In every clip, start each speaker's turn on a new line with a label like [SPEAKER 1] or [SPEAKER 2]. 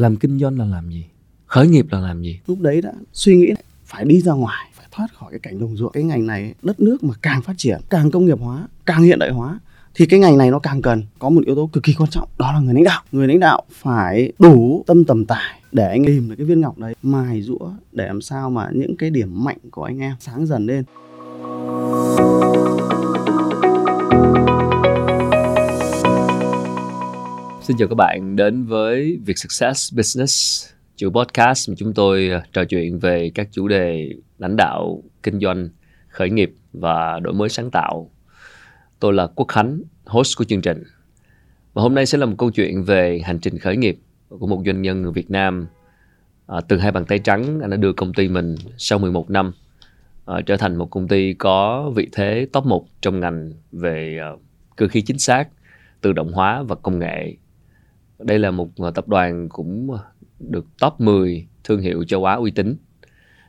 [SPEAKER 1] làm kinh doanh là làm gì? Khởi nghiệp là làm gì?
[SPEAKER 2] Lúc đấy đã suy nghĩ phải đi ra ngoài, phải thoát khỏi cái cảnh đồng ruộng. Cái ngành này, đất nước mà càng phát triển, càng công nghiệp hóa, càng hiện đại hóa, thì cái ngành này nó càng cần có một yếu tố cực kỳ quan trọng, đó là người lãnh đạo. Người lãnh đạo phải đủ tâm tầm tài để anh tìm được cái viên ngọc đấy, mài rũa để làm sao mà những cái điểm mạnh của anh em sáng dần lên.
[SPEAKER 1] Xin chào các bạn đến với việc Success Business, chủ podcast mà chúng tôi à, trò chuyện về các chủ đề lãnh đạo, kinh doanh, khởi nghiệp và đổi mới sáng tạo. Tôi là Quốc Khánh, host của chương trình. Và hôm nay sẽ là một câu chuyện về hành trình khởi nghiệp của một doanh nhân người Việt Nam. À, từ hai bàn tay trắng, anh đã đưa công ty mình sau 11 năm à, trở thành một công ty có vị thế top 1 trong ngành về à, cơ khí chính xác, tự động hóa và công nghệ đây là một ờ, tập đoàn cũng ờ, được top 10 thương hiệu châu Á uy tín.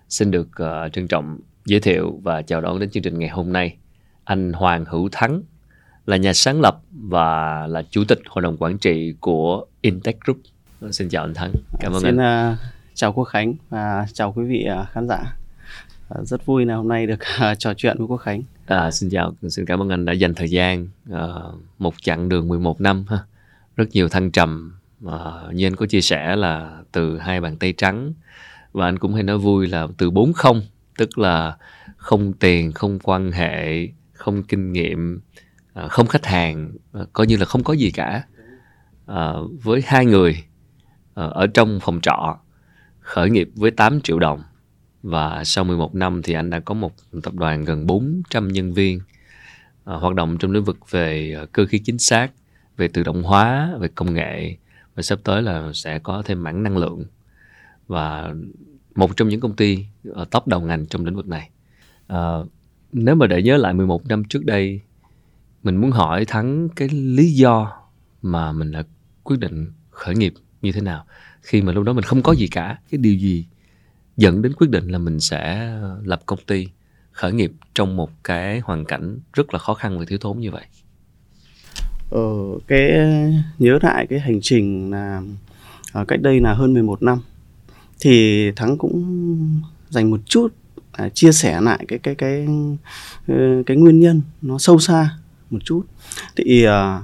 [SPEAKER 1] Xin được uh, trân trọng giới thiệu và chào đón đến chương trình ngày hôm nay anh Hoàng Hữu Thắng là nhà sáng lập và là chủ tịch hội đồng quản trị của Intech Group. Xin chào anh Thắng.
[SPEAKER 2] Cảm ơn Xin, anh. Uh, chào Quốc Khánh và chào quý vị uh, khán giả. Uh, rất vui là hôm nay được uh, trò chuyện với Quốc Khánh.
[SPEAKER 1] À, xin chào, xin cảm ơn anh đã dành thời gian uh, một chặng đường 11 năm ha rất nhiều thăng trầm. Mà như anh có chia sẻ là từ hai bàn tay trắng và anh cũng hay nói vui là từ bốn không tức là không tiền không quan hệ không kinh nghiệm à, không khách hàng à, coi như là không có gì cả. À, với hai người ở trong phòng trọ khởi nghiệp với 8 triệu đồng. Và sau 11 năm thì anh đã có một tập đoàn gần 400 nhân viên hoạt động trong lĩnh vực về cơ khí chính xác về tự động hóa về công nghệ và sắp tới là sẽ có thêm mảng năng lượng. Và một trong những công ty ở top đầu ngành trong lĩnh vực này. À, nếu mà để nhớ lại 11 năm trước đây mình muốn hỏi thắng cái lý do mà mình đã quyết định khởi nghiệp như thế nào khi mà lúc đó mình không có gì cả. Cái điều gì dẫn đến quyết định là mình sẽ lập công ty khởi nghiệp trong một cái hoàn cảnh rất là khó khăn và thiếu thốn như vậy?
[SPEAKER 2] Ở cái nhớ lại cái hành trình là à, cách đây là hơn 11 năm thì thắng cũng dành một chút à, chia sẻ lại cái cái cái cái, cái nguyên nhân nó sâu xa một chút. Thì à,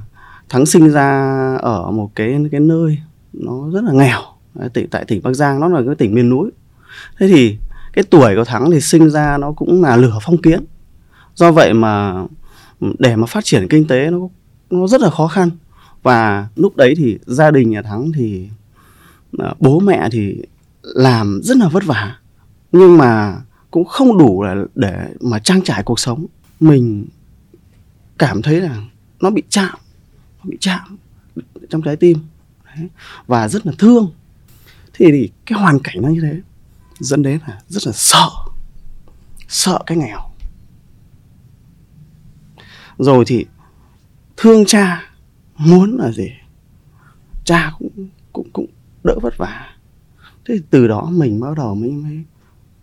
[SPEAKER 2] thắng sinh ra ở một cái cái nơi nó rất là nghèo à, tại tại tỉnh bắc giang nó là cái tỉnh miền núi. Thế thì cái tuổi của thắng thì sinh ra nó cũng là lửa phong kiến. Do vậy mà để mà phát triển kinh tế nó nó rất là khó khăn. Và lúc đấy thì gia đình nhà thắng thì à, bố mẹ thì làm rất là vất vả. Nhưng mà cũng không đủ là để mà trang trải cuộc sống. Mình cảm thấy là nó bị chạm nó bị chạm trong trái tim. Đấy. và rất là thương. Thì, thì cái hoàn cảnh nó như thế dẫn đến là rất là sợ sợ cái nghèo. Rồi thì thương cha muốn là gì? Cha cũng cũng cũng đỡ vất vả. Thế từ đó mình bắt đầu mới mới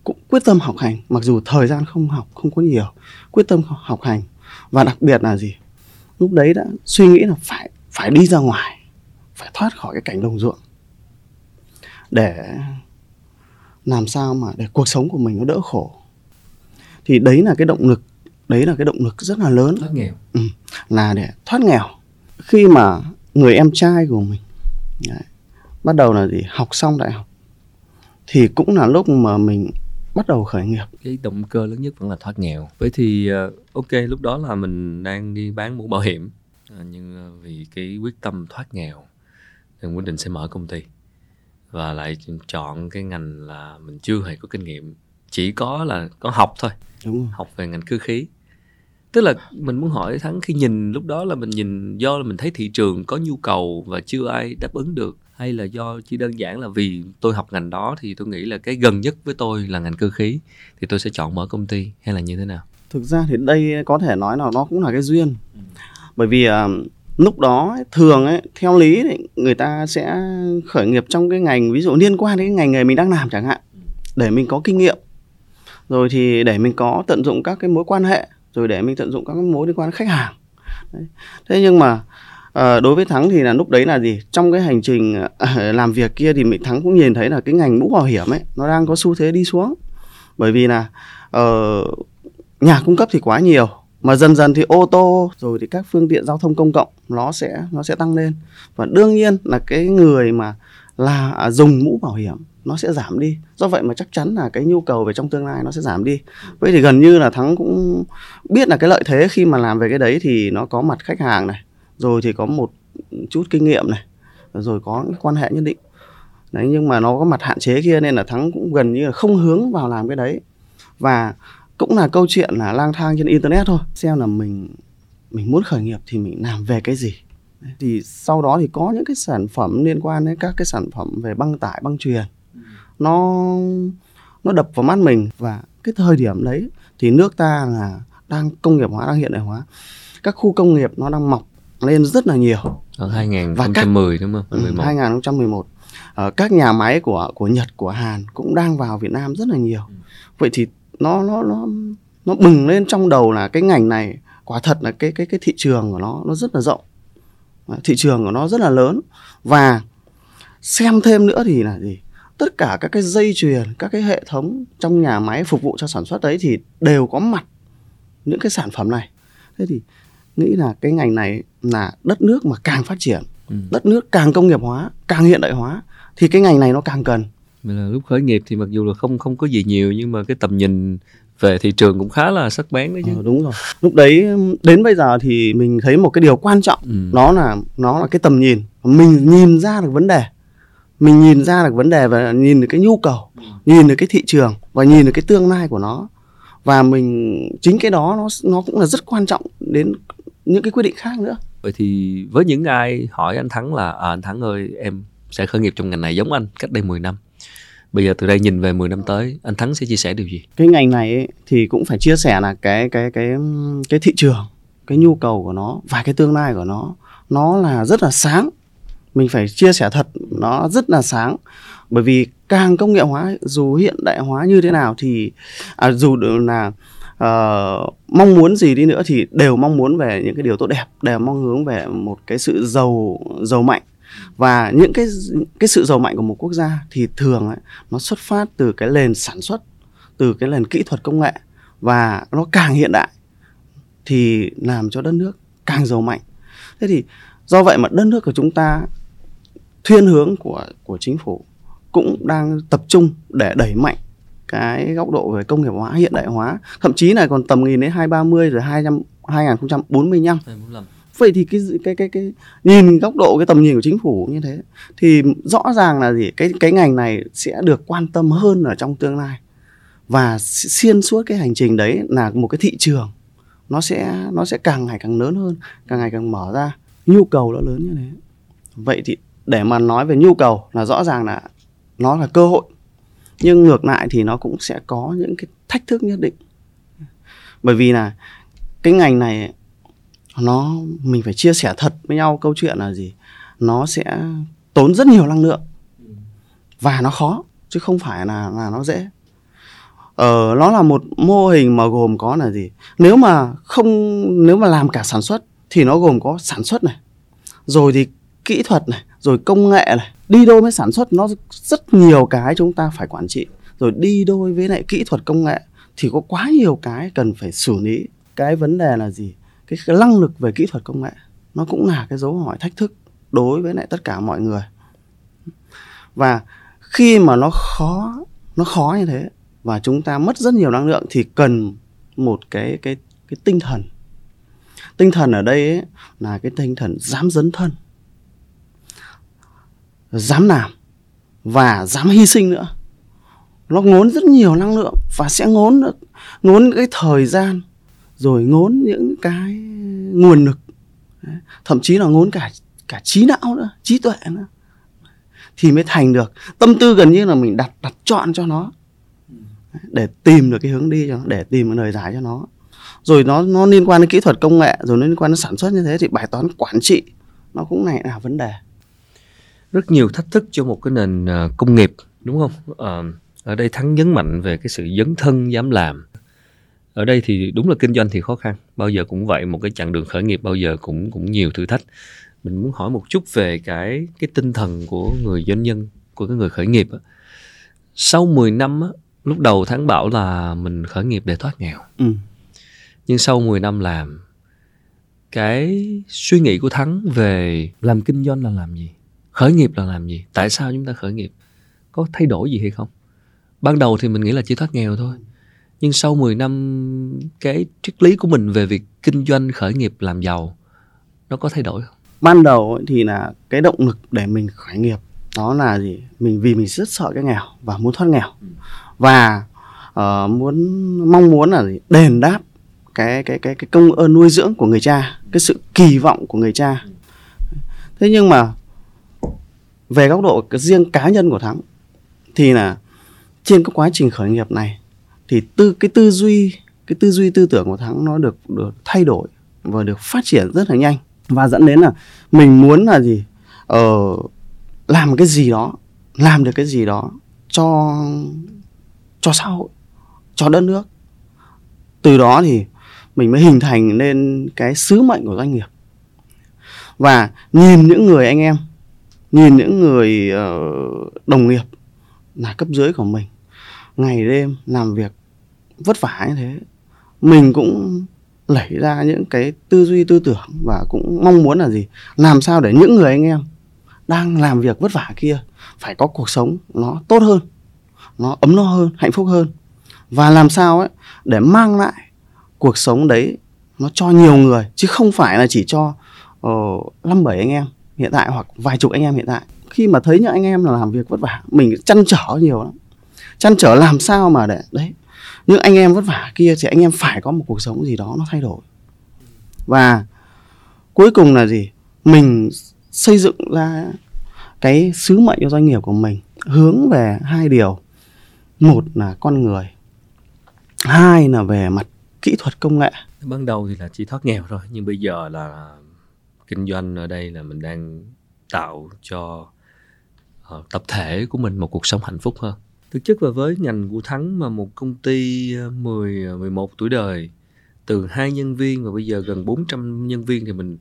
[SPEAKER 2] cũng quyết tâm học hành. Mặc dù thời gian không học, không có nhiều, quyết tâm học hành. Và đặc biệt là gì? Lúc đấy đã suy nghĩ là phải phải đi ra ngoài, phải thoát khỏi cái cảnh đồng ruộng để làm sao mà để cuộc sống của mình nó đỡ khổ. Thì đấy là cái động lực đấy là cái động lực rất là lớn.
[SPEAKER 1] Thoát nghèo.
[SPEAKER 2] Ừ, là để thoát nghèo. Khi mà người em trai của mình đấy, bắt đầu là gì? Học xong đại học thì cũng là lúc mà mình bắt đầu khởi nghiệp.
[SPEAKER 1] Cái động cơ lớn nhất vẫn là thoát nghèo. Vậy thì ờ, ok lúc đó là mình đang đi bán mũ bảo hiểm. Ờ, nhưng ờ, vì cái quyết tâm thoát nghèo nên quyết định sẽ mở công ty. Và lại chọn cái ngành là mình chưa hề có kinh nghiệm chỉ có là có học thôi.
[SPEAKER 2] Đúng rồi.
[SPEAKER 1] học về ngành cơ khí tức là mình muốn hỏi thắng khi nhìn lúc đó là mình nhìn do là mình thấy thị trường có nhu cầu và chưa ai đáp ứng được hay là do chỉ đơn giản là vì tôi học ngành đó thì tôi nghĩ là cái gần nhất với tôi là ngành cơ khí thì tôi sẽ chọn mở công ty hay là như thế nào?
[SPEAKER 2] Thực ra thì đây có thể nói là nó cũng là cái duyên. Bởi vì uh, lúc đó thường ấy theo lý thì người ta sẽ khởi nghiệp trong cái ngành ví dụ liên quan đến cái ngành nghề mình đang làm chẳng hạn để mình có kinh nghiệm. Rồi thì để mình có tận dụng các cái mối quan hệ rồi để mình tận dụng các mối liên quan đến khách hàng. Đấy. thế nhưng mà à, đối với thắng thì là lúc đấy là gì? Trong cái hành trình à, làm việc kia thì mình thắng cũng nhìn thấy là cái ngành mũ bảo hiểm ấy nó đang có xu thế đi xuống. Bởi vì là uh, nhà cung cấp thì quá nhiều mà dần dần thì ô tô rồi thì các phương tiện giao thông công cộng nó sẽ nó sẽ tăng lên. Và đương nhiên là cái người mà là à, dùng mũ bảo hiểm nó sẽ giảm đi. Do vậy mà chắc chắn là cái nhu cầu về trong tương lai nó sẽ giảm đi. Vậy thì gần như là thắng cũng biết là cái lợi thế khi mà làm về cái đấy thì nó có mặt khách hàng này, rồi thì có một chút kinh nghiệm này, rồi có cái quan hệ nhất định. Đấy, nhưng mà nó có mặt hạn chế kia nên là thắng cũng gần như là không hướng vào làm cái đấy. Và cũng là câu chuyện là lang thang trên internet thôi. Xem là mình mình muốn khởi nghiệp thì mình làm về cái gì. Thì sau đó thì có những cái sản phẩm liên quan đến các cái sản phẩm về băng tải, băng truyền nó nó đập vào mắt mình. Và cái thời điểm đấy thì nước ta là đang công nghiệp hóa đang hiện đại hóa. Các khu công nghiệp nó đang mọc lên rất là nhiều.
[SPEAKER 1] Ở 2010 đúng không?
[SPEAKER 2] 11. 2011 ờ, các nhà máy của của Nhật của Hàn cũng đang vào Việt Nam rất là nhiều. Ừ. vậy thì nó nó nó nó bừng lên trong đầu là cái ngành này quả thật là cái cái cái thị trường của nó nó rất là rộng. Thị trường của nó rất là lớn. Và xem thêm nữa thì là gì tất cả các cái dây chuyền các cái hệ thống trong nhà máy phục vụ cho sản xuất đấy thì đều có mặt những cái sản phẩm này thế thì nghĩ là cái ngành này là đất nước mà càng phát triển ừ. đất nước càng công nghiệp hóa càng hiện đại hóa thì cái ngành này nó càng cần
[SPEAKER 1] là lúc khởi nghiệp thì mặc dù là không không có gì nhiều nhưng mà cái tầm nhìn về thị trường cũng khá là sắc bén đấy chứ.
[SPEAKER 2] Ờ, đúng rồi. Lúc đấy đến bây giờ thì mình thấy một cái điều quan trọng ừ. nó là nó là cái tầm nhìn. Mình nhìn ra được vấn đề. Mình nhìn ra được vấn đề và nhìn được cái nhu cầu, nhìn được cái thị trường và nhìn được cái tương lai của nó. Và mình chính cái đó nó nó cũng là rất quan trọng đến những cái quyết định khác nữa.
[SPEAKER 1] Vậy thì với những ai hỏi anh Thắng là à, anh Thắng ơi em sẽ khởi nghiệp trong ngành này giống anh cách đây 10 năm bây giờ từ đây nhìn về 10 năm tới anh Thắng sẽ chia sẻ điều gì
[SPEAKER 2] cái ngành này ấy, thì cũng phải chia sẻ là cái cái cái cái thị trường cái nhu cầu của nó và cái tương lai của nó nó là rất là sáng mình phải chia sẻ thật nó rất là sáng. Bởi vì càng công nghệ hóa dù hiện đại hóa như thế nào thì à, dù là uh, mong muốn gì đi nữa thì đều mong muốn về những cái điều tốt đẹp đều mong hướng về một cái sự giàu giàu mạnh. Và những cái cái sự giàu mạnh của một quốc gia thì thường ấy, nó xuất phát từ cái nền sản xuất từ cái nền kỹ thuật công nghệ. Và nó càng hiện đại thì làm cho đất nước càng giàu mạnh. Thế thì do vậy mà đất nước của chúng ta thiên hướng của của chính phủ cũng đang tập trung để đẩy mạnh cái góc độ về công nghiệp hóa hiện đại hóa. Thậm chí là còn tầm nhìn đến hai ba mươi rồi hai trăm hai nghìn bốn mươi nhăm. Vậy thì cái cái cái cái nhìn góc độ cái tầm nhìn của chính phủ như thế thì rõ ràng là gì? Cái cái ngành này sẽ được quan tâm hơn ở trong tương lai. Và xuyên suốt cái hành trình đấy là một cái thị trường. Nó sẽ nó sẽ càng ngày càng lớn hơn càng ngày càng mở ra. Nhu cầu nó lớn như thế. Vậy thì để mà nói về nhu cầu là rõ ràng là nó là cơ hội. Nhưng ngược lại thì nó cũng sẽ có những cái thách thức nhất định. Bởi vì là cái ngành này, nó, mình phải chia sẻ thật với nhau câu chuyện là gì? Nó sẽ tốn rất nhiều năng lượng. Và nó khó, chứ không phải là là nó dễ. Ờ nó là một mô hình mà gồm có là gì? Nếu mà không, nếu mà làm cả sản xuất thì nó gồm có sản xuất này, rồi thì kỹ thuật này rồi công nghệ này đi đôi với sản xuất nó rất nhiều cái chúng ta phải quản trị. Rồi đi đôi với lại kỹ thuật công nghệ thì có quá nhiều cái cần phải xử lý. Cái vấn đề là gì? Cái, cái năng lực về kỹ thuật công nghệ nó cũng là cái dấu hỏi thách thức đối với lại tất cả mọi người. Và khi mà nó khó nó khó như thế và chúng ta mất rất nhiều năng lượng thì cần một cái cái cái tinh thần. Tinh thần ở đây ấy, là cái tinh thần dám dấn thân dám làm và dám hy sinh nữa. Nó ngốn rất nhiều năng lượng và sẽ ngốn được, ngốn cái thời gian, rồi ngốn những cái nguồn lực. Thậm chí là ngốn cả cả trí não nữa, trí tuệ nữa. Thì mới thành được. Tâm tư gần như là mình đặt đặt chọn cho nó. Để tìm được cái hướng đi cho nó, để tìm cái lời giải cho nó. Rồi nó nó liên quan đến kỹ thuật công nghệ, rồi nó liên quan đến sản xuất như thế thì bài toán quản trị nó cũng này là vấn đề
[SPEAKER 1] rất nhiều thách thức cho một cái nền uh, công nghiệp đúng không? Uh, ở đây thắng nhấn mạnh về cái sự dấn thân dám làm. Ở đây thì đúng là kinh doanh thì khó khăn bao giờ cũng vậy một cái chặng đường khởi nghiệp bao giờ cũng cũng nhiều thử thách. Mình muốn hỏi một chút về cái cái tinh thần của người doanh nhân của cái người khởi nghiệp sau 10 năm lúc đầu tháng bảo là mình khởi nghiệp để thoát nghèo.
[SPEAKER 2] Ừ.
[SPEAKER 1] nhưng sau 10 năm làm cái suy nghĩ của thắng về làm kinh doanh là làm gì khởi nghiệp là làm gì? Tại sao chúng ta khởi nghiệp? Có thay đổi gì hay không? Ban đầu thì mình nghĩ là chỉ thoát nghèo thôi. Nhưng sau 10 năm cái triết lý của mình về việc kinh doanh khởi nghiệp làm giàu nó có thay đổi không?
[SPEAKER 2] Ban đầu ấy thì là cái động lực để mình khởi nghiệp đó là gì? Mình vì mình rất sợ cái nghèo và muốn thoát nghèo. Và uh, muốn mong muốn là gì? đền đáp cái cái cái cái công ơn nuôi dưỡng của người cha cái sự kỳ vọng của người cha. Thế nhưng mà về góc độ riêng cá nhân của thắng thì là trên cái quá trình khởi nghiệp này thì tư cái tư duy cái tư duy tư tưởng của thắng nó được được thay đổi và được phát triển rất là nhanh. Và dẫn đến là mình muốn là gì? Ờ, làm cái gì đó làm được cái gì đó cho cho xã hội cho đất nước. Từ đó thì mình mới hình thành nên cái sứ mệnh của doanh nghiệp. Và nhìn những người anh em nhìn những người uh, đồng nghiệp là cấp dưới của mình ngày đêm làm việc vất vả như thế mình cũng lẩy ra những cái tư duy tư tưởng và cũng mong muốn là gì? Làm sao để những người anh em đang làm việc vất vả kia phải có cuộc sống nó tốt hơn nó ấm no hơn hạnh phúc hơn? Và làm sao ấy để mang lại cuộc sống đấy nó cho nhiều người chứ không phải là chỉ cho uh, bảy anh em hiện tại hoặc vài chục anh em hiện tại. Khi mà thấy những anh em là làm việc vất vả, mình chăn trở nhiều lắm. Chăn trở làm sao mà để, đấy, những anh em vất vả kia thì anh em phải có một cuộc sống gì đó nó thay đổi. Và cuối cùng là gì? Mình xây dựng ra cái sứ mệnh cho doanh nghiệp của mình, hướng về hai điều. Một là con người, hai là về mặt kỹ thuật công nghệ.
[SPEAKER 1] Ban đầu thì là chỉ thoát nghèo thôi, nhưng bây giờ là kinh doanh ở đây là mình đang tạo cho uh, tập thể của mình một cuộc sống hạnh phúc hơn. Thực chất là với ngành của thắng mà một công ty ờ, 10 11 ờ, tuổi đời từ hai nhân viên và bây giờ gần 400 nhân viên thì mình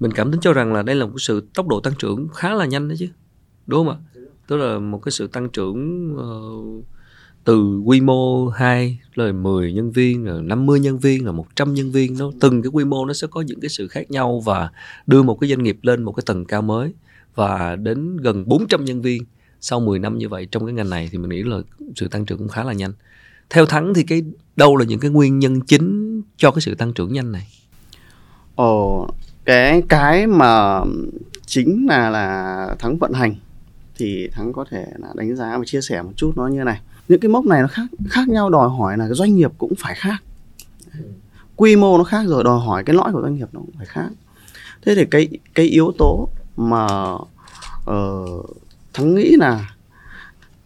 [SPEAKER 1] mình cảm tính cho rằng là đây là một sự tốc độ tăng trưởng khá là nhanh đấy chứ. Đúng không ạ? Tức là một cái sự tăng trưởng uh, từ quy mô 2 lời 10 nhân viên rồi 50 nhân viên rồi 100 nhân viên nó từng cái quy mô nó sẽ có những cái sự khác nhau và đưa một cái doanh nghiệp lên một cái tầng cao mới và đến gần 400 nhân viên sau 10 năm như vậy trong cái ngành này thì mình nghĩ là sự tăng trưởng cũng khá là nhanh. Theo Thắng thì cái đâu là những cái nguyên nhân chính cho cái sự tăng trưởng nhanh này?
[SPEAKER 2] Ồ, cái cái mà chính là là Thắng vận hành thì Thắng có thể là đánh giá và chia sẻ một chút nó như này những cái mốc này nó khác khác nhau đòi hỏi là cái doanh nghiệp cũng phải khác. Quy mô nó khác rồi đòi hỏi cái lõi của doanh nghiệp nó cũng phải khác. Thế thì cái cái yếu tố mà uh, thắng nghĩ là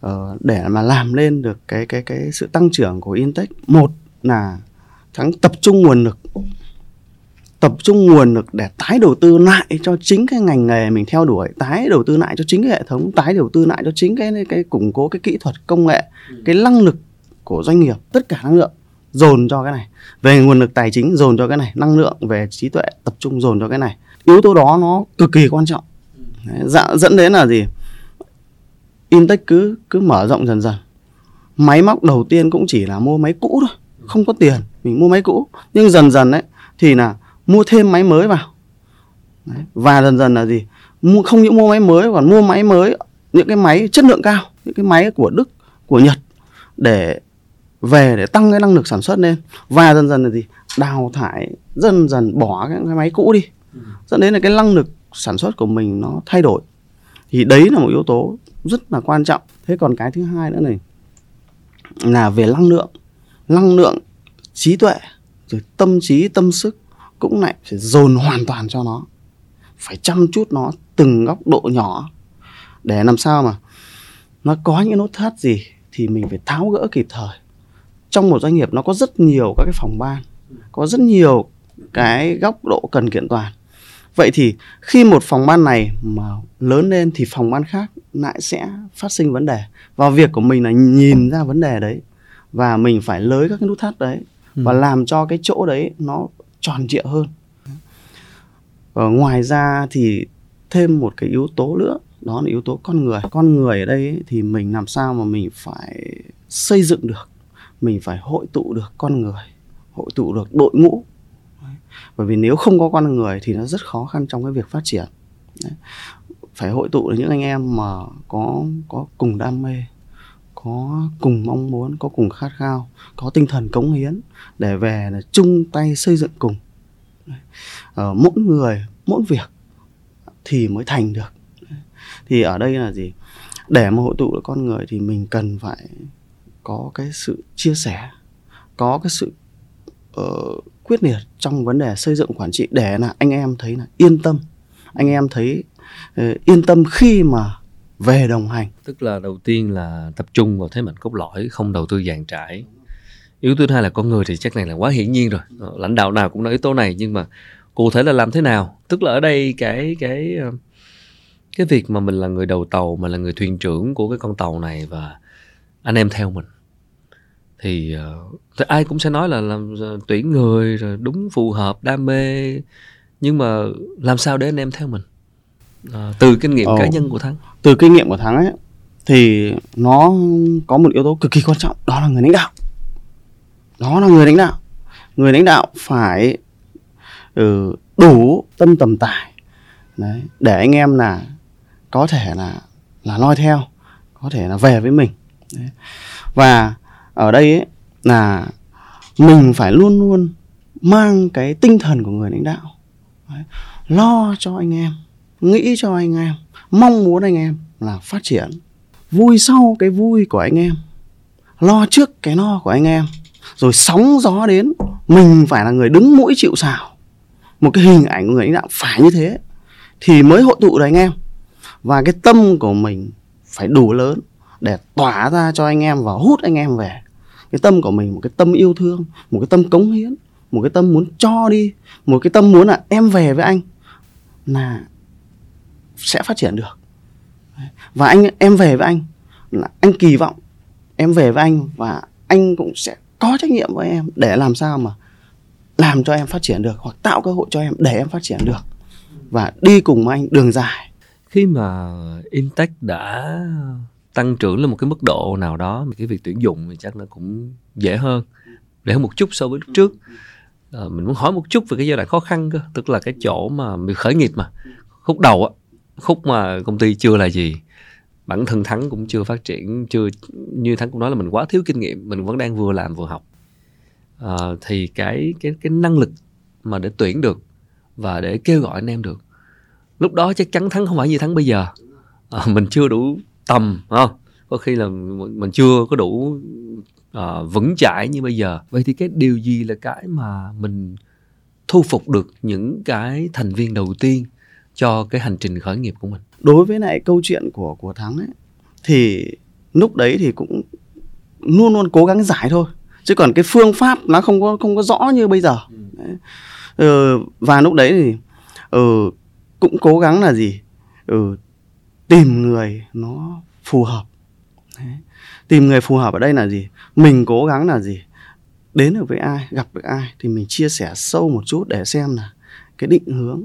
[SPEAKER 2] uh, để mà làm lên được cái cái cái sự tăng trưởng của Intech một là thắng tập trung nguồn lực tập trung nguồn lực để tái đầu tư lại cho chính cái ngành nghề mình theo đuổi tái đầu tư lại cho chính cái hệ thống tái đầu tư lại cho chính cái cái củng cố cái kỹ thuật công nghệ ừ. cái năng lực của doanh nghiệp tất cả năng lượng dồn cho cái này. Về nguồn lực tài chính dồn cho cái này. Năng lượng về trí tuệ tập trung dồn cho cái này. Yếu tố đó nó cực kỳ quan trọng. Ừ. Đấy, dạ, dẫn đến là gì? Intech cứ cứ mở rộng dần dần. Máy móc đầu tiên cũng chỉ là mua máy cũ thôi không có tiền mình mua máy cũ. Nhưng dần dần đấy thì là mua thêm máy mới vào. Đấy. và dần dần là gì? Mua không những mua máy mới còn mua máy mới những cái máy chất lượng cao những cái máy của đức của nhật để về để tăng cái năng lực sản xuất lên. Và dần dần là gì? Đào thải dần dần bỏ cái, cái máy cũ đi. Dẫn đến là cái năng lực sản xuất của mình nó thay đổi. Thì đấy là một yếu tố rất là quan trọng. Thế còn cái thứ hai nữa này là về năng lượng. Năng lượng trí tuệ rồi tâm trí tâm sức cũng lại phải dồn hoàn toàn cho nó. Phải chăm chút nó từng góc độ nhỏ để làm sao mà nó có những nốt thắt gì thì mình phải tháo gỡ kịp thời. Trong một doanh nghiệp nó có rất nhiều các cái phòng ban có rất nhiều cái góc độ cần kiện toàn. Vậy thì khi một phòng ban này mà lớn lên thì phòng ban khác lại sẽ phát sinh vấn đề. Và việc của mình là nhìn ra vấn đề đấy và mình phải lới các cái nút thắt đấy và ừ. làm cho cái chỗ đấy nó tròn trịa hơn. Và ngoài ra thì thêm một cái yếu tố nữa đó là yếu tố con người. Con người ở đây ấy, thì mình làm sao mà mình phải xây dựng được mình phải hội tụ được con người hội tụ được đội ngũ. Bởi vì nếu không có con người thì nó rất khó khăn trong cái việc phát triển. Đấy. phải hội tụ được những anh em mà có có cùng đam mê có cùng mong muốn có cùng khát khao có tinh thần cống hiến để về là chung tay xây dựng cùng. Ờ, mỗi người mỗi việc thì mới thành được. Thì ở đây là gì? Để mà hội tụ được con người thì mình cần phải có cái sự chia sẻ có cái sự uh, quyết liệt trong vấn đề xây dựng quản trị để là anh em thấy là yên tâm. Anh em thấy uh, yên tâm khi mà về đồng hành.
[SPEAKER 1] Tức là đầu tiên là tập trung vào thế mạnh cốt lõi không đầu tư dàn trải. Yếu tố thứ hai là con người thì chắc này là quá hiển nhiên rồi. Ờ, lãnh đạo nào cũng nói yếu tố này nhưng mà cụ thể là làm thế nào? Tức là ở đây cái cái ờ, cái việc mà mình là người đầu tàu mà là người thuyền trưởng của cái con tàu này và anh em theo mình thì, ờ, thì ai cũng sẽ nói là làm tuyển người rồi đúng phù hợp đam mê. Nhưng mà làm sao để anh em theo mình? À, từ kinh nghiệm oh. cá nhân của thắng
[SPEAKER 2] từ kinh nghiệm của thắng ấy thì nó có một yếu tố cực kỳ quan trọng đó là người lãnh đạo đó là người lãnh đạo người lãnh đạo phải ừ, đủ tâm tầm tải đấy để anh em là có thể là là noi theo có thể là về với mình đấy. và ở đây ấy, là mình phải luôn luôn mang cái tinh thần của người lãnh đạo đấy. lo cho anh em nghĩ cho anh em, mong muốn anh em là phát triển. Vui sau cái vui của anh em, lo trước cái no của anh em, rồi sóng gió đến, mình phải là người đứng mũi chịu xào một cái hình ảnh của người lãnh đạo phải như thế, thì mới hội tụ được anh em. Và cái tâm của mình phải đủ lớn để tỏa ra cho anh em và hút anh em về. Cái tâm của mình, một cái tâm yêu thương, một cái tâm cống hiến, một cái tâm muốn cho đi, một cái tâm muốn là em về với anh. Là sẽ phát triển được. Và anh em về với anh là anh kỳ vọng em về với anh và anh cũng sẽ có trách nhiệm với em để làm sao mà làm cho em phát triển được hoặc tạo cơ hội cho em để em phát triển được. Và đi cùng với anh đường dài.
[SPEAKER 1] Khi mà Intech đã tăng trưởng lên một cái mức độ nào đó thì cái việc tuyển dụng thì chắc nó cũng dễ hơn. Để hơn một chút so với lúc trước. À, mình muốn hỏi một chút về cái giai đoạn khó khăn cơ tức là cái chỗ mà mình khởi nghiệp mà. Khúc đầu á khúc mà công ty chưa là gì bản thân thắng cũng chưa phát triển chưa như thắng cũng nói là mình quá thiếu kinh nghiệm mình vẫn đang vừa làm vừa học. À, thì cái cái cái năng lực mà để tuyển được và để kêu gọi anh em được lúc đó chắc chắn thắng không phải như thắng bây giờ. À, mình chưa đủ tầm không? Có khi là mình chưa có đủ uh, vững chãi như bây giờ. Vậy thì cái điều gì là cái mà mình thu phục được những cái thành viên đầu tiên cho cái hành trình khởi nghiệp của mình?
[SPEAKER 2] Đối với lại câu chuyện của của thắng ấy thì lúc đấy thì cũng luôn luôn cố gắng giải thôi. Chứ còn cái phương pháp nó không có không có rõ như bây giờ. Đấy. Ừ, và lúc đấy thì ừ, cũng cố gắng là gì? Ừ, tìm người nó phù hợp. Đấy. tìm người phù hợp ở đây là gì? Mình cố gắng là gì? Đến được với ai gặp được ai thì mình chia sẻ sâu một chút để xem là cái định hướng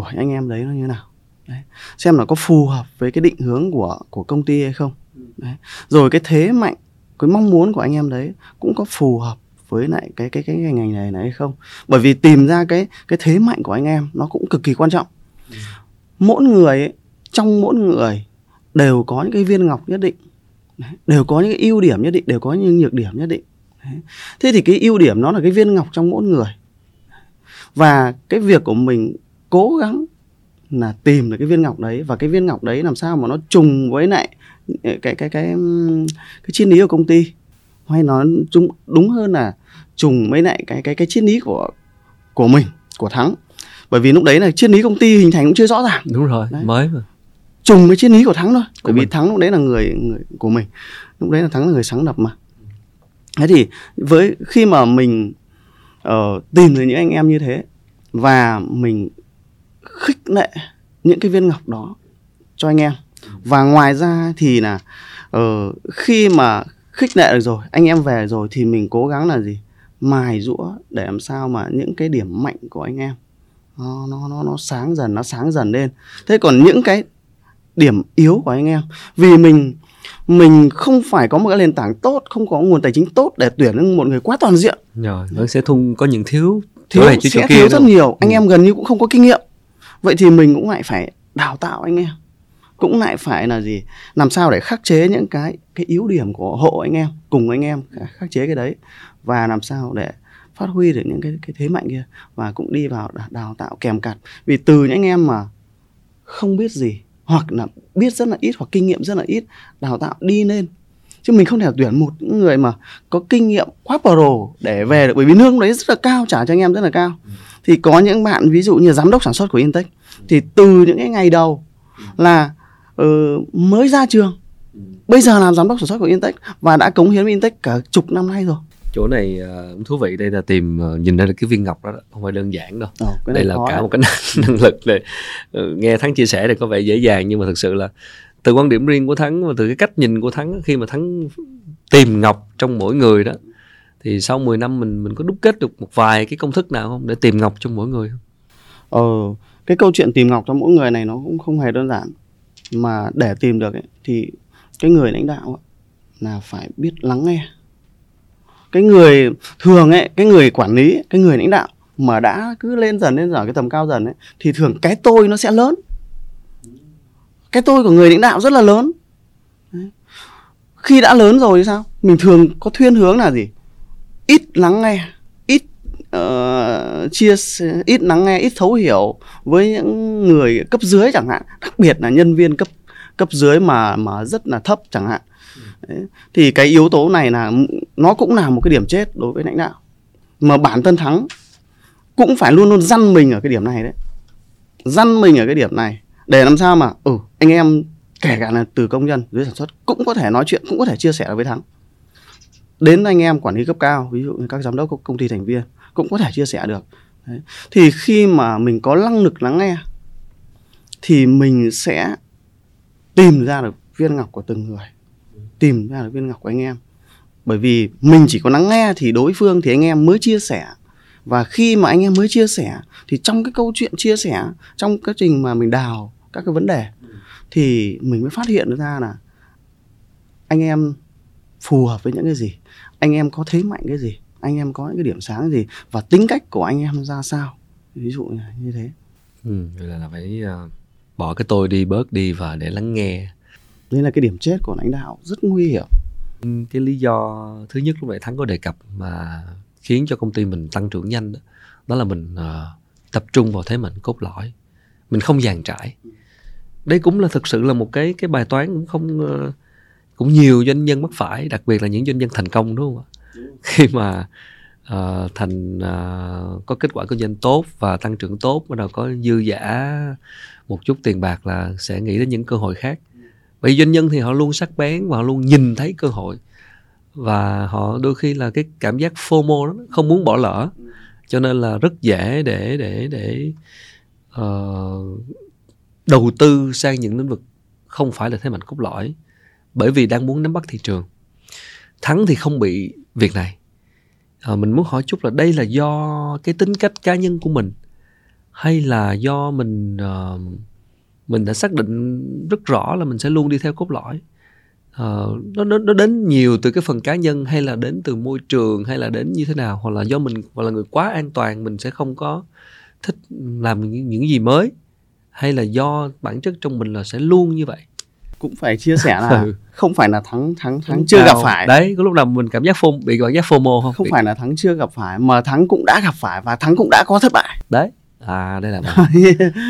[SPEAKER 2] của anh em đấy nó như nào? Đấy. xem là có phù hợp với cái định hướng của của công ty hay không. Đấy. rồi cái thế mạnh cái mong muốn của anh em đấy cũng có phù hợp với lại cái cái cái ngành này này hay không? Bởi vì tìm ra cái cái thế mạnh của anh em nó cũng cực kỳ quan trọng. Mỗi người ấy, trong mỗi người đều có những cái viên ngọc nhất định. Đều có những cái ưu điểm nhất định đều có những nhược điểm nhất định. Thế thì cái ưu điểm nó là cái viên ngọc trong mỗi người. Và cái việc của mình cố gắng là tìm được cái viên ngọc đấy. Và cái viên ngọc đấy làm sao mà nó trùng với lại cái cái cái cái, cái triết lý của công ty? Hay nó đúng đúng hơn là trùng với lại cái cái cái triết lý của của mình của thắng. Bởi vì lúc đấy là triết lý công ty hình thành cũng chưa rõ ràng.
[SPEAKER 1] Đúng rồi đấy. mới mà.
[SPEAKER 2] Trùng với triết lý của thắng thôi. Bởi vì thắng lúc đấy là người người của mình. Lúc đấy là thắng là người sáng lập mà. Thế thì với khi mà mình uh, tìm được những anh em như thế và mình khích lệ những cái viên ngọc đó cho anh em. Và ngoài ra thì là uh, khi mà khích lệ được rồi anh em về rồi thì mình cố gắng là gì? Mài rũa để làm sao mà những cái điểm mạnh của anh em nó nó nó nó sáng dần nó sáng dần lên. Thế còn những cái điểm yếu của anh em vì mình mình không phải có một cái nền tảng tốt không có nguồn tài chính tốt để tuyển một người quá toàn diện.
[SPEAKER 1] Rồi nó sẽ thung có những thiếu
[SPEAKER 2] thiếu này, sẽ thiếu rất nhiều. Anh ừ. em gần như cũng không có kinh nghiệm vậy thì mình cũng lại phải đào tạo anh em. Cũng lại phải là gì? Làm sao để khắc chế những cái cái yếu điểm của hộ anh em, cùng anh em khắc chế cái đấy. Và làm sao để phát huy được những cái cái thế mạnh kia. Và cũng đi vào đào tạo kèm cặt vì từ những anh em mà không biết gì, hoặc là biết rất là ít, hoặc kinh nghiệm rất là ít, đào tạo đi lên. Chứ mình không thể tuyển một người mà có kinh nghiệm quá pro để về được. Bởi vì lương đấy rất là cao, trả cho anh em rất là cao thì có những bạn ví dụ như giám đốc sản xuất của Intech thì từ những cái ngày đầu là uh, mới ra trường bây giờ làm giám đốc sản xuất của Intech và đã cống hiến với Intech cả chục năm nay rồi.
[SPEAKER 1] Chỗ này uh, thú vị đây là tìm uh, nhìn ra được cái viên ngọc đó, không phải đơn giản đâu. Ồ, đây là cả một cái năng lực để uh, nghe thắng chia sẻ thì có vẻ dễ dàng nhưng mà thực sự là từ quan điểm riêng của thắng và từ cái cách nhìn của thắng khi mà thắng tìm ngọc trong mỗi người đó thì sau 10 năm mình mình có đúc kết được một vài cái công thức nào không? Để tìm ngọc cho mỗi người. Không?
[SPEAKER 2] Ờ, cái câu chuyện tìm ngọc cho mỗi người này nó cũng không hề đơn giản. Mà để tìm được ấy, thì cái người lãnh đạo ấy, là phải biết lắng nghe. Cái người thường ấy cái người quản lý cái người lãnh đạo mà đã cứ lên dần lên dần cái tầm cao dần ấy thì thường cái tôi nó sẽ lớn. Cái tôi của người lãnh đạo rất là lớn. Đấy. khi đã lớn rồi thì sao? Mình thường có thuyên hướng là gì? Ít lắng nghe ít uh, chia ít lắng nghe ít thấu hiểu với những người cấp dưới chẳng hạn. Đặc biệt là nhân viên cấp cấp dưới mà mà rất là thấp chẳng hạn. Đấy. thì cái yếu tố này là nó cũng là một cái điểm chết đối với lãnh đạo. Mà bản thân thắng cũng phải luôn luôn dăn mình ở cái điểm này đấy. Dăn mình ở cái điểm này để làm sao mà ừ anh em kể cả là từ công nhân dưới sản xuất cũng có thể nói chuyện cũng có thể chia sẻ với thắng đến anh em quản lý cấp cao, ví dụ như các giám đốc công ty thành viên cũng có thể chia sẻ được. Đấy. thì khi mà mình có năng lực lắng nghe, thì mình sẽ tìm ra được viên ngọc của từng người, tìm ra được viên ngọc của anh em. Bởi vì mình chỉ có lắng nghe thì đối phương, thì anh em mới chia sẻ. Và khi mà anh em mới chia sẻ, thì trong cái câu chuyện chia sẻ, trong quá trình mà mình đào các cái vấn đề, thì mình mới phát hiện ra là anh em phù hợp với những cái gì? Anh em có thế mạnh cái gì? Anh em có những cái điểm sáng gì? Và tính cách của anh em ra sao? Ví dụ như thế.
[SPEAKER 1] Ừ, là, là phải uh, bỏ cái tôi đi bớt đi và để lắng nghe.
[SPEAKER 2] Đây là cái điểm chết của lãnh đạo rất nguy hiểm.
[SPEAKER 1] Ừ, cái lý do thứ nhất lúc nãy thắng có đề cập mà khiến cho công ty mình tăng trưởng nhanh đó, đó là mình uh, tập trung vào thế mạnh cốt lõi. Mình không dàn trải. Đây cũng là thực sự là một cái cái bài toán cũng không uh, cũng nhiều doanh nhân mắc phải đặc biệt là những doanh nhân thành công đúng không ạ? Khi mà uh, thành uh, có kết quả kinh doanh tốt và tăng trưởng tốt bắt đầu có dư giả một chút tiền bạc là sẽ nghĩ đến những cơ hội khác. Bởi doanh nhân thì họ luôn sắc bén và họ luôn nhìn thấy cơ hội. Và họ đôi khi là cái cảm giác FOMO đó không muốn bỏ lỡ. Cho nên là rất dễ để để để uh, đầu tư sang những lĩnh vực không phải là thế mạnh cốt lõi bởi vì đang muốn nắm bắt thị trường. Thắng thì không bị việc này. À, mình muốn hỏi chút là đây là do cái tính cách cá nhân của mình hay là do mình uh, mình đã xác định rất rõ là mình sẽ luôn đi theo cốt lõi? Uh, nó, nó nó đến nhiều từ cái phần cá nhân hay là đến từ môi trường hay là đến như thế nào? Hoặc là do mình hoặc là người quá an toàn mình sẽ không có thích làm những, những gì mới? Hay là do bản chất trong mình là sẽ luôn như vậy?
[SPEAKER 2] Cũng phải chia sẻ là ừ. không phải là thắng thắng thắng chưa gặp phải.
[SPEAKER 1] Đấy có lúc nào mình cảm giác phô bị cảm giác fomo không?
[SPEAKER 2] Không bị... phải là thắng chưa gặp phải mà thắng cũng đã gặp phải và thắng cũng đã có thất bại.
[SPEAKER 1] Đấy. À đây là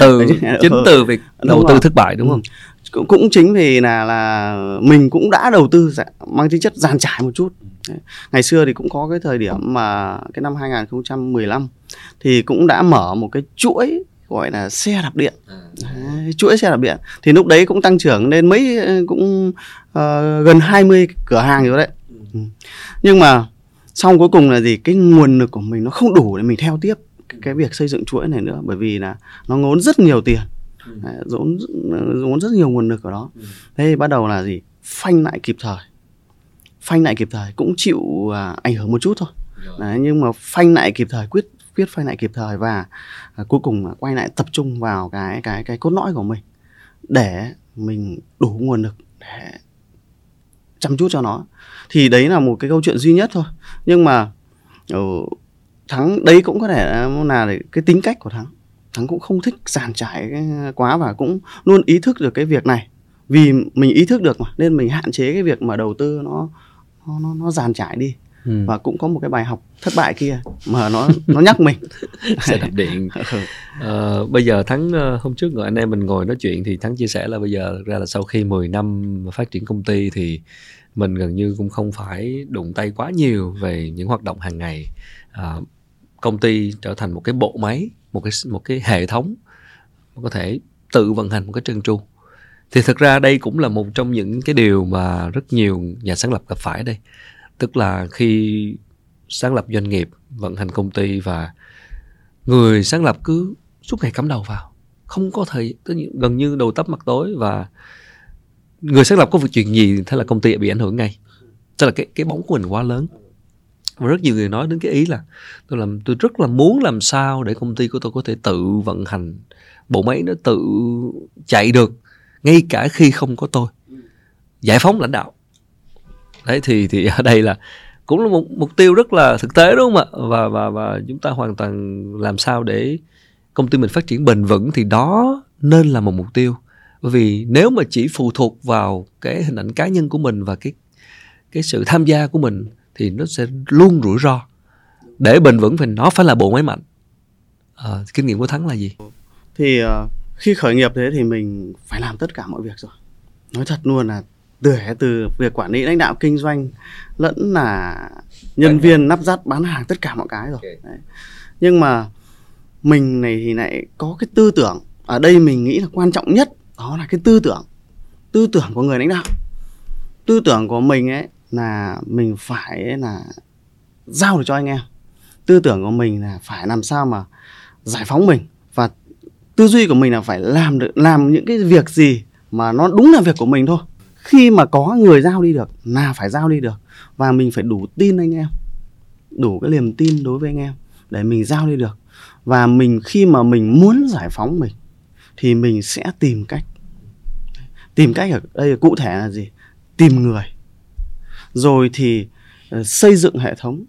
[SPEAKER 1] từ chính ừ. từ việc đầu tư thất bại đúng không? Ừ.
[SPEAKER 2] cũng cũng chính vì là là mình cũng đã đầu tư mang tính chất dàn trải một chút. Ngày xưa thì cũng có cái thời điểm mà cái năm 2015 thì cũng đã mở một cái chuỗi gọi là xe đạp điện. À. đấy, chuỗi xe đạp điện. Thì lúc đấy cũng tăng trưởng lên mấy cũng uh, gần 20 cửa hàng rồi đấy. Ừ. ừ. nhưng mà xong cuối cùng là gì? Cái nguồn lực của mình nó không đủ để mình theo tiếp cái việc xây dựng chuỗi này nữa bởi vì là nó ngốn rất nhiều tiền. Ừ. ngốn ngốn rất nhiều nguồn lực ở đó. Ừ. thế bắt đầu là gì? Phanh lại kịp thời. Phanh lại kịp thời cũng chịu à, ảnh hưởng một chút thôi. Đấy, nhưng mà phanh lại kịp thời quyết biết phanh lại kịp thời và à, cuối cùng quay lại tập trung vào cái cái cái cốt lõi của mình để mình đủ nguồn lực để chăm chút cho nó. Thì đấy là một cái câu chuyện duy nhất thôi. Nhưng mà ừ, thắng đấy cũng có thể là cái tính cách của thắng. Thắng cũng không thích giàn trải quá và cũng luôn ý thức được cái việc này. Vì mình ý thức được mà nên mình hạn chế cái việc mà đầu tư nó nó nó, nó giàn trải đi ừ. và cũng có một cái bài học thất bại kia mà nó nó nhắc mình.
[SPEAKER 1] Xe đạp điện. À, bây giờ thắng ờ, hôm trước ngồi anh em mình ngồi nói chuyện thì thắng chia sẻ là bây giờ ra là sau khi 10 năm phát triển công ty thì mình gần như cũng không phải đụng tay quá nhiều về những hoạt động hàng ngày. À, công ty trở thành một cái bộ máy một cái một cái hệ thống có thể tự vận hành một cái trơn tru. Thì thực ra đây cũng là một trong những cái điều mà rất nhiều nhà sáng lập gặp phải đây tức là khi sáng lập doanh nghiệp, vận hành công ty và người sáng lập cứ suốt ngày cắm đầu vào. Không có thời gần như đầu tấp mặt tối và người sáng lập có việc chuyện gì, thế là công ty bị ảnh hưởng ngay. Tức là cái cái bóng của mình quá lớn. Và rất nhiều người nói đến cái ý là tôi làm, tôi rất là muốn làm sao để công ty của tôi có thể tự vận hành. Bộ máy nó tự chạy được, ngay cả khi không có tôi. Giải phóng lãnh đạo đấy thì thì ở đây là cũng là một mục tiêu rất là thực tế đúng không ạ? Và và và chúng ta hoàn toàn làm sao để công ty mình phát triển bền vững thì đó nên là một mục tiêu. Bởi vì nếu mà chỉ phụ thuộc vào cái hình ảnh cá nhân của mình và cái cái sự tham gia của mình thì nó sẽ luôn rủi ro. Để bền vững thì nó phải là bộ máy mạnh. À, kinh nghiệm của thắng là gì?
[SPEAKER 2] Thì uh, khi khởi nghiệp thế thì mình phải làm tất cả mọi việc rồi. Nói thật luôn là từ từ việc quản lý lãnh đạo kinh doanh lẫn là nhân viên nắp rát bán hàng tất cả mọi cái rồi. Đấy. nhưng mà mình này thì lại có cái tư tưởng ở đây mình nghĩ là quan trọng nhất đó là cái tư tưởng tư tưởng của người lãnh đạo. Tư tưởng của mình ấy là mình phải là giao được cho anh em. Tư tưởng của mình là phải làm sao mà giải phóng mình và tư duy của mình là phải làm được làm những cái việc gì mà nó đúng là việc của mình thôi khi mà có người giao đi được, là phải giao đi được. Và mình phải đủ tin anh em, đủ cái niềm tin đối với anh em để mình giao đi được. Và mình khi mà mình muốn giải phóng mình, thì mình sẽ tìm cách. Tìm cách ở đây cụ thể là gì? Tìm người. Rồi thì ờ, xây dựng hệ thống,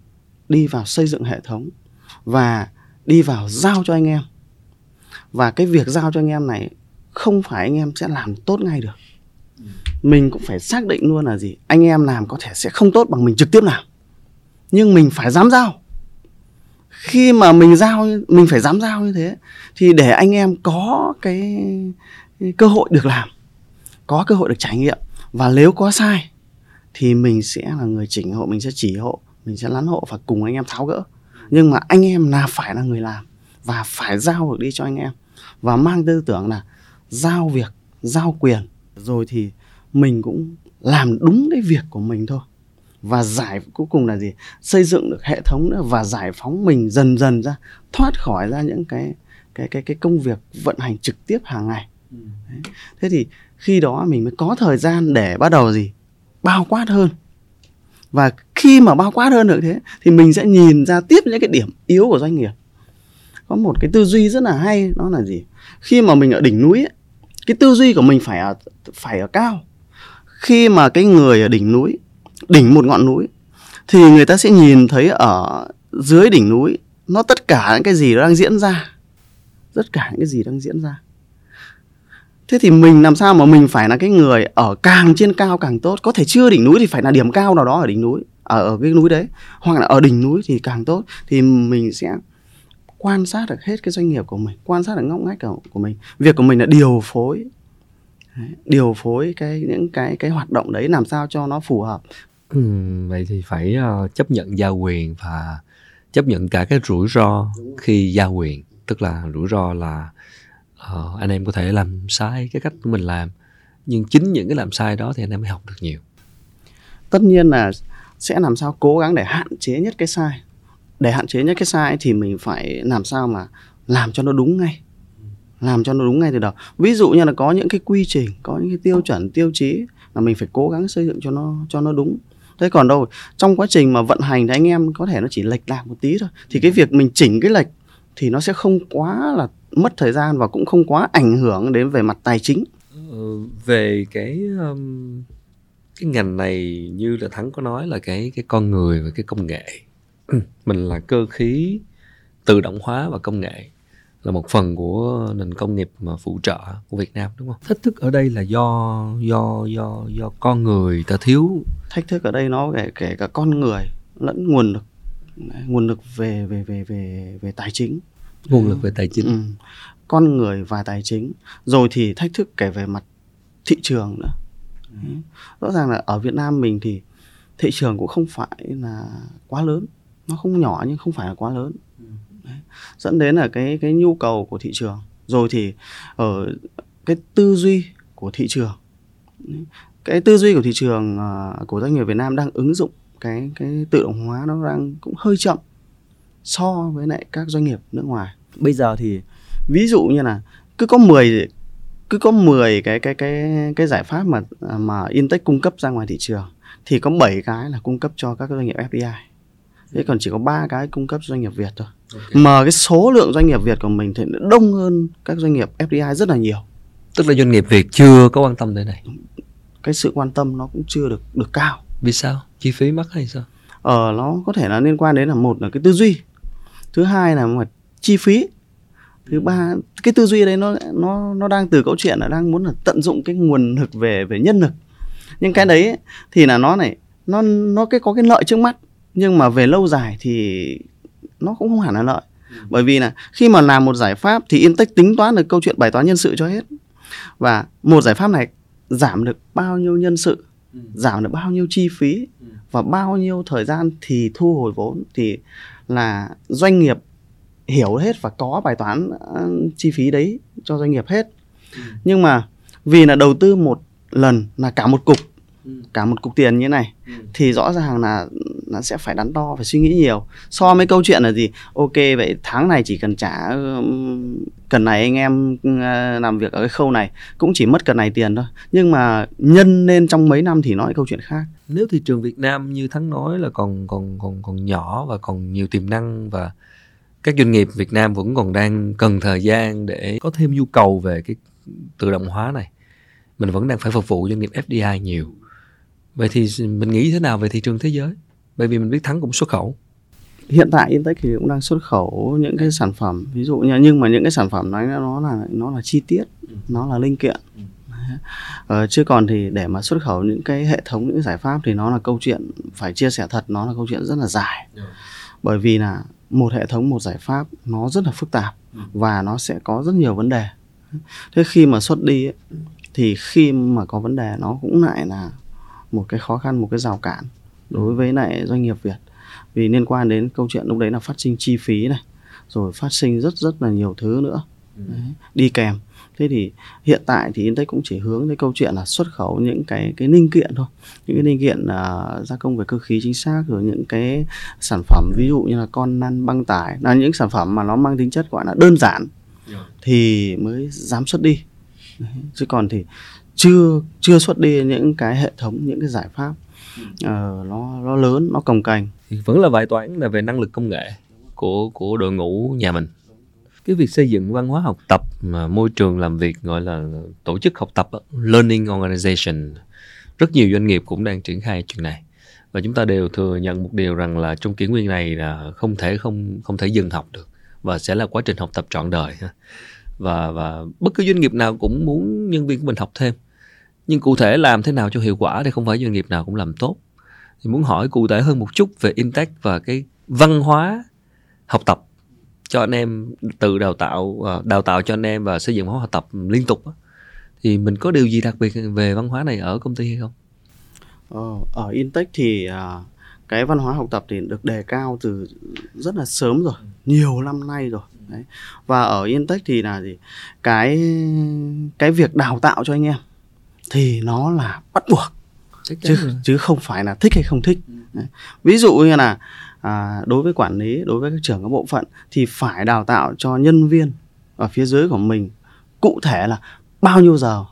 [SPEAKER 2] đi vào xây dựng hệ thống và đi vào giao cho anh em. Và cái việc giao cho anh em này không phải anh em sẽ làm tốt ngay được mình cũng phải xác định luôn là gì? Anh em làm có thể sẽ không tốt bằng mình trực tiếp làm. Nhưng mình phải dám giao. Khi mà mình giao mình phải dám giao như thế thì để anh em có cái, cơ hội được làm có cơ hội được trải nghiệm. Và nếu có sai thì mình sẽ là người chỉnh hộ mình sẽ chỉ hộ mình sẽ lắn hộ và cùng anh em tháo gỡ. Nhưng mà anh em là phải là người làm và phải giao được đi cho anh em. Và mang tư tưởng là giao việc giao quyền. Rồi thì mình cũng làm đúng cái việc của mình thôi. Và giải cuối cùng là gì? Xây dựng được hệ thống nữa và giải phóng mình dần dần ra thoát khỏi ra những cái cái cái cái công việc vận hành trực tiếp hàng ngày. Đấy. thế thì khi đó mình mới có thời gian để bắt đầu gì? Bao quát hơn. Và khi mà bao quát hơn được thế thì mình sẽ nhìn ra tiếp những cái điểm yếu của doanh nghiệp. Có một cái tư duy rất là hay đó là gì? Khi mà mình ở đỉnh núi ấy, cái tư duy của mình phải ở phải ở cao khi mà cái người ở đỉnh núi đỉnh một ngọn núi thì người ta sẽ nhìn thấy ở dưới đỉnh núi nó tất cả những cái gì nó đang diễn ra. Tất cả những cái gì đang diễn ra. Thế thì mình làm sao mà mình phải là cái người ở càng trên cao càng tốt? Có thể chưa đỉnh núi thì phải là điểm cao nào đó ở đỉnh núi ở, ở cái núi đấy. Hoặc là ở đỉnh núi thì càng tốt thì mình sẽ quan sát được hết cái doanh nghiệp của mình quan sát được ngóc ngách của, của mình. Việc của mình là điều phối điều phối cái những cái cái hoạt động đấy làm sao cho nó phù hợp?
[SPEAKER 1] Ừ, vậy thì phải uh, chấp nhận giao quyền và chấp nhận cả cái rủi ro khi giao quyền. Tức là rủi ro là uh, anh em có thể làm sai cái cách của mình làm nhưng chính những cái làm sai đó thì anh em mới học được nhiều.
[SPEAKER 2] Tất nhiên là sẽ làm sao cố gắng để hạn chế nhất cái sai. Để hạn chế nhất cái sai thì mình phải làm sao mà làm cho nó đúng ngay làm cho nó đúng ngay từ đầu. Ví dụ như là có những cái quy trình có những cái tiêu chuẩn tiêu chí là mình phải cố gắng xây dựng cho nó cho nó đúng. Thế còn đâu trong quá trình mà vận hành thì anh em có thể nó chỉ lệch lạc một tí thôi. Thì cái việc mình chỉnh cái lệch thì nó sẽ không quá là mất thời gian và cũng không quá ảnh hưởng đến về mặt tài chính.
[SPEAKER 1] Ờ, về cái um, cái ngành này như là thắng có nói là cái cái con người và cái công nghệ. Mình là cơ khí tự động hóa và công nghệ là một phần của nền công nghiệp mà phụ trợ của Việt Nam đúng không? Thách thức ở đây là do do do do con người ta thiếu.
[SPEAKER 2] Thách thức ở đây nó kể kể cả con người lẫn nguồn lực nguồn lực về về về về về tài chính.
[SPEAKER 1] Nguồn lực về tài chính. Ừ.
[SPEAKER 2] Con người và tài chính. Rồi thì thách thức kể về mặt thị trường nữa. Rõ ràng là ở Việt Nam mình thì thị trường cũng không phải là quá lớn, nó không nhỏ nhưng không phải là quá lớn dẫn đến là cái cái nhu cầu của thị trường. Rồi thì ở cái tư duy của thị trường. Cái tư duy của thị trường uh, của doanh nghiệp Việt Nam đang ứng dụng cái cái tự động hóa nó đang cũng hơi chậm so với lại các doanh nghiệp nước ngoài. Bây giờ thì ví dụ như là cứ có 10 cứ có 10 cái cái cái cái giải pháp mà mà Intech cung cấp ra ngoài thị trường thì có 7 cái là cung cấp cho các doanh nghiệp FDI. Thế còn chỉ có ba cái cung cấp doanh nghiệp Việt thôi. Okay. mà cái số lượng doanh nghiệp Việt của mình thì đông hơn các doanh nghiệp FDI rất là nhiều.
[SPEAKER 1] Tức là doanh nghiệp Việt chưa có quan tâm tới này.
[SPEAKER 2] Cái sự quan tâm nó cũng chưa được được cao.
[SPEAKER 1] Vì sao? Chi phí mắc hay sao?
[SPEAKER 2] Ờ nó có thể là liên quan đến là một là cái tư duy. Thứ hai là mặt chi phí. Thứ ba cái tư duy đấy nó nó nó đang từ câu chuyện là đang muốn là tận dụng cái nguồn lực về về nhân lực. Nhưng cái đấy thì là nó này nó nó cái có cái lợi trước mắt nhưng mà về lâu dài thì nó cũng không hẳn là lợi bởi vì là khi mà làm một giải pháp thì Intech tính toán được câu chuyện bài toán nhân sự cho hết và một giải pháp này giảm được bao nhiêu nhân sự ừ. giảm được bao nhiêu chi phí ừ. và bao nhiêu thời gian thì thu hồi vốn thì là doanh nghiệp hiểu hết và có bài toán ờ, chi phí đấy cho doanh nghiệp hết ừ. nhưng mà vì là đầu tư một lần là cả một cục Ừ. cả một cục tiền như này ừ. thì rõ ràng là nó sẽ phải đắn đo phải suy nghĩ nhiều. So với câu chuyện là gì? Ok vậy tháng này chỉ cần trả cần này anh em ờ, làm việc ở cái khâu này cũng chỉ mất cần này tiền thôi. Nhưng mà nhân lên trong mấy năm thì nói câu chuyện khác.
[SPEAKER 1] Nếu thị trường Việt Nam như thắng nói là còn còn còn còn nhỏ và còn nhiều tiềm năng và các doanh nghiệp Việt Nam vẫn còn đang cần thời gian để có thêm nhu cầu về cái tự động hóa này mình vẫn đang phải phục vụ doanh nghiệp FDI nhiều vậy thì mình nghĩ thế nào về thị trường thế giới bởi vì mình biết thắng cũng xuất khẩu
[SPEAKER 2] hiện tại Intech thì cũng đang xuất khẩu những cái sản phẩm ví dụ như nhưng mà những cái sản phẩm này nó là nó là chi tiết ừ. nó là linh kiện ừ. ờ, chứ còn thì để mà xuất khẩu những cái hệ thống những cái giải pháp thì nó là câu chuyện phải chia sẻ thật nó là câu chuyện rất là dài ừ. bởi vì là một hệ thống một giải pháp nó rất là phức tạp ừ. và nó sẽ có rất nhiều vấn đề thế khi mà xuất đi ấy, thì khi mà có vấn đề nó cũng lại là một cái khó khăn một cái rào cản đối với lại doanh nghiệp Việt. Vì liên quan đến câu chuyện lúc đấy là phát sinh chi phí này rồi phát sinh rất rất là nhiều thứ nữa. Ừ. đấy, đi kèm. Thế thì hiện tại thì Intech cũng chỉ hướng đến câu chuyện là xuất khẩu những cái cái linh kiện thôi. Những cái linh kiện uh, gia công về cơ khí chính xác rồi những cái sản phẩm ví dụ như là con năn băng tải là những sản phẩm mà nó mang tính chất gọi là đơn giản thì mới dám xuất đi. Đấy. chứ còn thì chưa chưa xuất đi những cái hệ thống những cái giải pháp uh, nó nó lớn nó cồng cành.
[SPEAKER 1] Thì vẫn là bài toán là về năng lực công nghệ của của đội ngũ nhà mình. Cái việc xây dựng văn hóa học tập mà môi trường làm việc gọi là tổ chức học tập learning organization rất nhiều doanh nghiệp cũng đang triển khai chuyện này. Và chúng ta đều thừa nhận một điều rằng là trong kỷ nguyên này là không thể không không thể dừng học được và sẽ là quá trình học tập trọn đời và và bất cứ doanh nghiệp nào cũng muốn nhân viên của mình học thêm nhưng cụ thể làm thế nào cho hiệu quả thì không phải doanh nghiệp nào cũng làm tốt thì muốn hỏi cụ thể hơn một chút về Intech và cái văn hóa học tập cho anh em tự đào tạo ờ, đào tạo cho anh em và xây dựng văn hóa học tập liên tục thì mình có điều gì đặc biệt về văn hóa này ở công ty hay không?
[SPEAKER 2] Ờ, ở Intech thì à, cái văn hóa học tập thì được đề cao từ rất là sớm rồi, nhiều năm nay rồi. Đấy. Và ở Intech thì là gì? Cái cái việc đào tạo cho anh em thì nó là bắt buộc. Chứ chứ không phải là thích hay không thích. Ừ. ví dụ như là à, đối với quản lý đối với các trưởng các bộ phận thì phải đào tạo cho nhân viên ở phía dưới của mình cụ thể là bao nhiêu giờ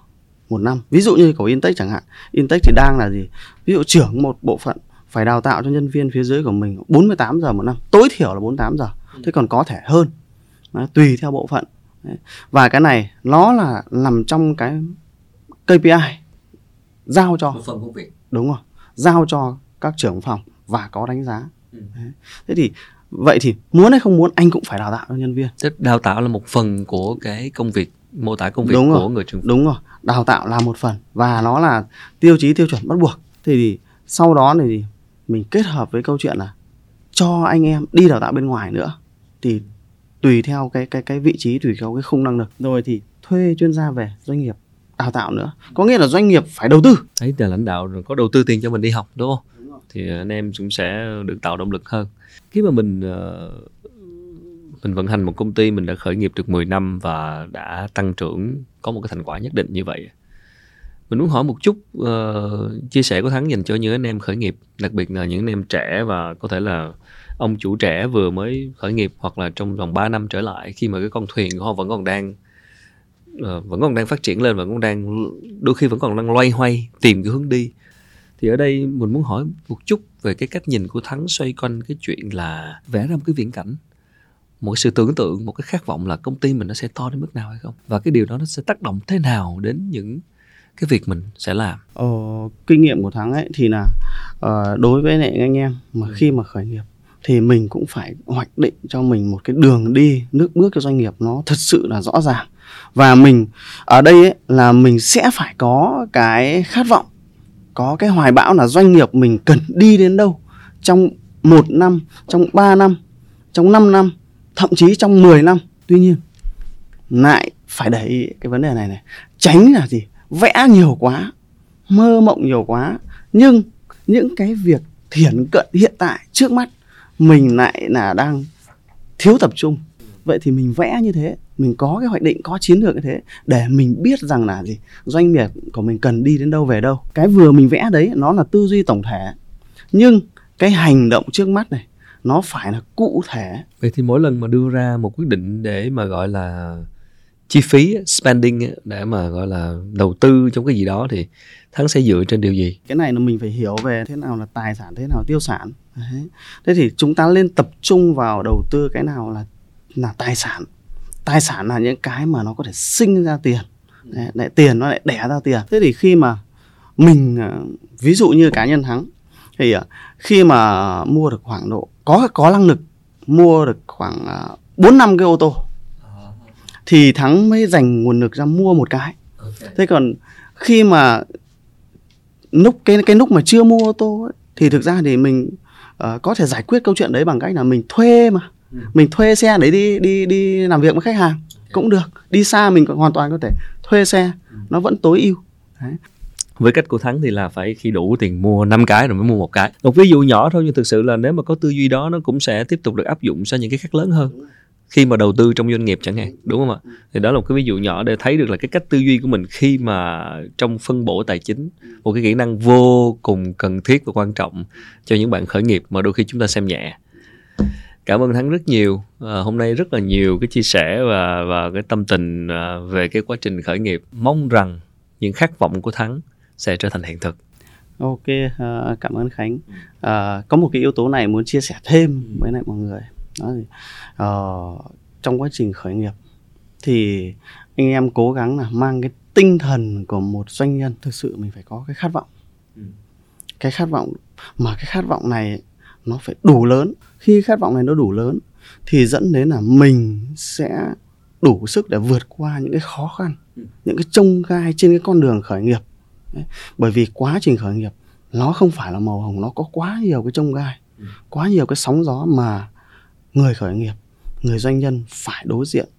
[SPEAKER 2] một năm. Ví dụ như của Intech chẳng hạn. Intech thì đang là gì? Ví dụ trưởng một bộ phận phải đào tạo cho nhân viên phía dưới của mình 48 giờ một năm. Tối thiểu là 48 giờ. Ừ. thế còn có thể hơn. Đấy, tùy theo bộ phận. Đấy. và cái này nó là nằm trong cái KPI giao cho
[SPEAKER 1] một phần công việc
[SPEAKER 2] đúng rồi giao cho các trưởng phòng và có đánh giá.
[SPEAKER 1] Ừ.
[SPEAKER 2] Thế thì vậy thì muốn hay không muốn anh cũng phải đào tạo cho nhân viên.
[SPEAKER 1] Tức đào tạo là một phần của cái công việc mô tả công việc
[SPEAKER 2] Đúng rồi.
[SPEAKER 1] của người trưởng
[SPEAKER 2] đúng rồi đào tạo là một phần và nó là tiêu chí tiêu chuẩn bắt buộc. Thì sau đó thì mình kết hợp với câu chuyện là cho anh em đi đào tạo bên ngoài nữa. Thì tùy theo cái cái cái vị trí tùy theo cái khung năng lực. Rồi thì thuê chuyên gia về doanh nghiệp đào tạo nữa. Có nghĩa là doanh nghiệp phải đầu tư.
[SPEAKER 1] Thấy là lãnh đạo có đầu tư tiền cho mình đi học đúng không? Thì anh em cũng sẽ được tạo động lực hơn. Khi mà mình ờ, mình vận hành một công ty mình đã khởi nghiệp được 10 năm và đã tăng trưởng có một cái thành quả nhất định như vậy. Mình muốn hỏi một chút ờ, chia sẻ của thắng dành cho những anh em khởi nghiệp đặc biệt là những anh em trẻ và có thể là ông chủ trẻ vừa mới khởi nghiệp hoặc là trong vòng 3 năm trở lại khi mà cái con thuyền của họ vẫn còn đang ờ, vẫn còn đang phát triển lên vẫn còn đang đôi khi vẫn còn đang loay hoay tìm cái hướng đi. Thì ở đây mình muốn hỏi một chút về cái cách nhìn của thắng xoay quanh cái chuyện là vẽ ra một cái viễn cảnh một cái sự tưởng tượng một cái khát vọng là công ty mình nó sẽ to đến mức nào hay không? Và cái điều đó nó sẽ tác động thế nào đến những cái việc mình sẽ làm?
[SPEAKER 2] Ờ, kinh nghiệm của thắng ấy thì là ờ, đối với lại anh em mà
[SPEAKER 1] Ừ.
[SPEAKER 2] khi mà khởi nghiệp thì mình cũng phải hoạch định cho mình một cái đường đi nước bước cho doanh nghiệp nó thật sự là rõ ràng. Và mình ở đây ấy, là mình sẽ phải có cái khát vọng có cái hoài bão là doanh nghiệp mình cần đi đến đâu trong một năm trong 3 năm trong 5 năm thậm chí trong 10 năm. Tuy nhiên lại phải đẩy cái vấn đề này này tránh là gì? Vẽ nhiều quá mơ mộng nhiều quá nhưng những cái việc thiển cận hiện tại trước mắt mình lại là đang thiếu tập trung. Vậy thì mình vẽ như thế mình có cái hoạch định có chiến lược như thế để mình biết rằng là gì? Doanh nghiệp của mình cần đi đến đâu về đâu? Cái vừa mình vẽ đấy nó là tư duy tổng thể. Nhưng cái hành động trước mắt này nó phải là cụ thể.
[SPEAKER 1] Vậy thì mỗi lần mà đưa ra một quyết định để mà gọi là chi phí spending để mà gọi là đầu tư trong cái gì đó thì thắng sẽ dựa trên điều gì?
[SPEAKER 2] Cái này là mình phải hiểu về thế nào là tài sản thế nào là tiêu sản Đấy. thế thì chúng ta nên tập trung vào đầu tư cái nào là là tài sản. Tài sản là những cái mà nó có thể sinh ra tiền. Đấy, lại tiền nó lại đẻ ra tiền. Thế thì khi mà mình ờ, ví dụ như cá nhân thắng thì ờ, khi mà mua được khoảng độ có có năng lực mua được khoảng ờ, bốn năm cái ô tô thì thắng mới dành nguồn lực ra mua một cái. Thế còn khi mà lúc cái cái lúc mà chưa mua ô tô ấy, thì thực ra thì mình ờ, có thể giải quyết câu chuyện đấy bằng cách là mình thuê mà.
[SPEAKER 1] Ừ.
[SPEAKER 2] mình thuê xe để đi đi đi làm việc với khách hàng. Cũng được. Đi xa mình còn hoàn toàn có thể thuê xe. Nó vẫn tối ưu. Đấy.
[SPEAKER 1] với cách của thắng thì là phải khi đủ tiền mua 5 cái rồi mới mua một cái. Một ví dụ nhỏ thôi nhưng thực sự là nếu mà có tư duy đó nó cũng sẽ tiếp tục được áp dụng sang những cái khác lớn hơn khi mà đầu tư trong doanh nghiệp chẳng hạn đúng không ạ? Thì đó là một cái ví dụ nhỏ để thấy được là cái cách tư duy của mình khi mà trong phân bổ tài chính một cái kỹ năng vô cùng cần thiết và quan trọng cho những bạn khởi nghiệp mà đôi khi chúng ta xem nhẹ. Cảm ơn thắng rất nhiều. À, hôm nay rất là nhiều cái chia sẻ và và cái tâm tình à, về cái quá trình khởi nghiệp. Mong rằng những khát vọng của thắng sẽ trở thành hiện thực.
[SPEAKER 2] Ok à, cảm ơn khánh. À, có một cái yếu tố này muốn chia sẻ thêm với lại mọi người đó thì, ờ, trong quá trình khởi nghiệp thì anh em cố gắng là mang cái tinh thần của một doanh nhân thực sự mình phải có cái khát vọng
[SPEAKER 1] Ừ.
[SPEAKER 2] cái khát vọng mà cái khát vọng này nó phải đủ lớn khi khát vọng này nó đủ lớn thì dẫn đến là mình sẽ đủ sức để vượt qua những cái khó khăn
[SPEAKER 1] Ừ.
[SPEAKER 2] những cái trông gai trên cái con đường khởi nghiệp Đấy. bởi vì quá trình khởi nghiệp nó không phải là màu hồng nó có quá nhiều cái trông gai
[SPEAKER 1] Ừ.
[SPEAKER 2] quá nhiều cái sóng gió mà người khởi nghiệp người doanh nhân phải đối diện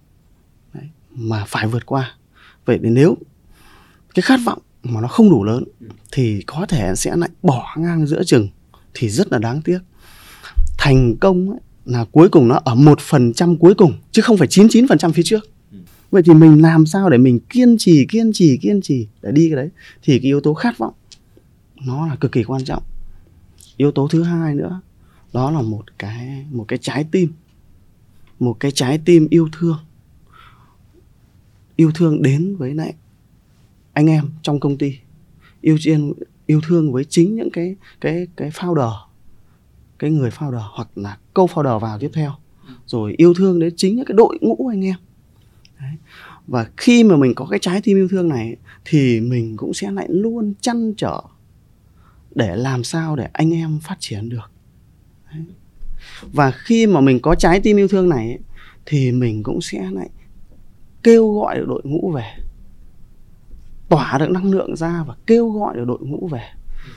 [SPEAKER 2] Đấy. mà phải vượt qua. Vậy thì nếu cái khát vọng mà nó không đủ lớn thì có thể sẽ lại bỏ ngang giữa chừng thì rất là đáng tiếc. Thành công ấy, là cuối cùng nó ở một phần trăm cuối cùng chứ không phải 99 phần trăm phía trước. Vậy thì mình làm sao để mình kiên trì kiên trì kiên trì để đi cái đấy? Thì cái yếu tố khát vọng nó là cực kỳ quan trọng. Yếu tố thứ hai nữa đó là một cái một cái trái tim. Một cái trái tim yêu thương. Yêu thương đến với lại anh em trong công ty. Yêu chuyên yêu thương với chính những cái cái cái founder, cái người founder hoặc là câu founder vào tiếp theo. Rồi yêu thương đến chính những cái đội ngũ anh em. Đấy. và khi mà mình có cái trái tim yêu thương này thì mình cũng sẽ lại luôn chăn trở để làm sao để anh em phát triển được và khi mà mình có trái tim yêu thương này thì mình cũng sẽ lại kêu gọi được đội ngũ về. Tỏa được năng lượng ra và kêu gọi được đội ngũ về.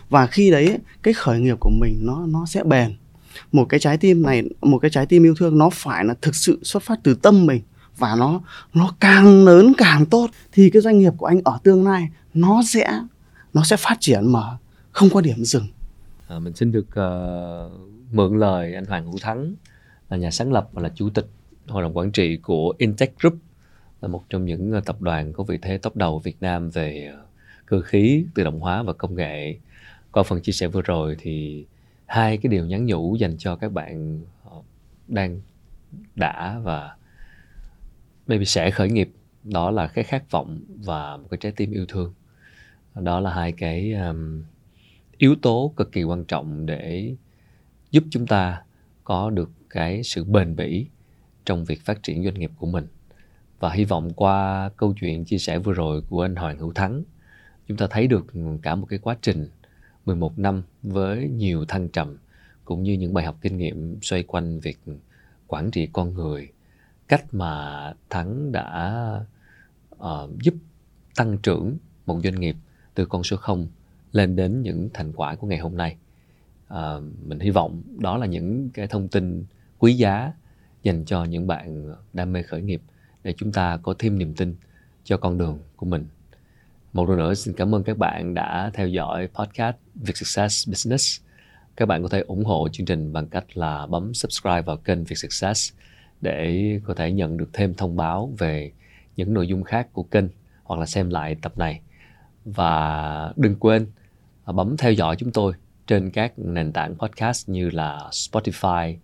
[SPEAKER 2] Và khi đấy cái khởi nghiệp của mình nó nó sẽ bền. Một cái trái tim này một cái trái tim yêu thương nó phải là thực sự xuất phát từ tâm mình và nó nó càng lớn càng tốt thì cái doanh nghiệp của anh ở tương lai nó sẽ nó sẽ phát triển mà không có điểm dừng.
[SPEAKER 1] À, mình xin được uh, mượn lời anh Hoàng Hữu Thắng là nhà sáng lập và là chủ tịch hội đồng quản trị của Intech Group là một trong những ờ, tập đoàn có vị thế top đầu Việt Nam về ờ, cơ khí, tự động hóa và công nghệ. Qua phần chia sẻ vừa rồi thì hai cái điều nhắn nhủ dành cho các bạn ờ, đang đã và maybe sẽ khởi nghiệp đó là cái khát vọng và một cái trái tim yêu thương đó là hai cái um, yếu tố cực kỳ quan trọng để giúp chúng ta có được cái sự bền bỉ trong việc phát triển doanh nghiệp của mình và hy vọng qua câu chuyện chia sẻ vừa rồi của anh Hoàng Hữu Thắng chúng ta thấy được cả một cái quá trình 11 năm với nhiều thăng trầm cũng như những bài học kinh nghiệm xoay quanh việc quản trị con người cách mà Thắng đã uh, giúp tăng trưởng một doanh nghiệp từ con số 0 lên đến những thành quả của ngày hôm nay à, mình hy vọng đó là những cái thông tin quý giá dành cho những bạn đam mê khởi nghiệp để chúng ta có thêm niềm tin cho con đường của mình. Một lần nữa xin cảm ơn các bạn đã theo dõi podcast Việt Success Business. Các bạn có thể ủng hộ chương trình bằng cách là bấm subscribe vào kênh Việt Success để có thể nhận được thêm thông báo về những nội dung khác của kênh hoặc là xem lại tập này. Và đừng quên à, bấm theo dõi chúng tôi trên các nền tảng podcast như là Spotify,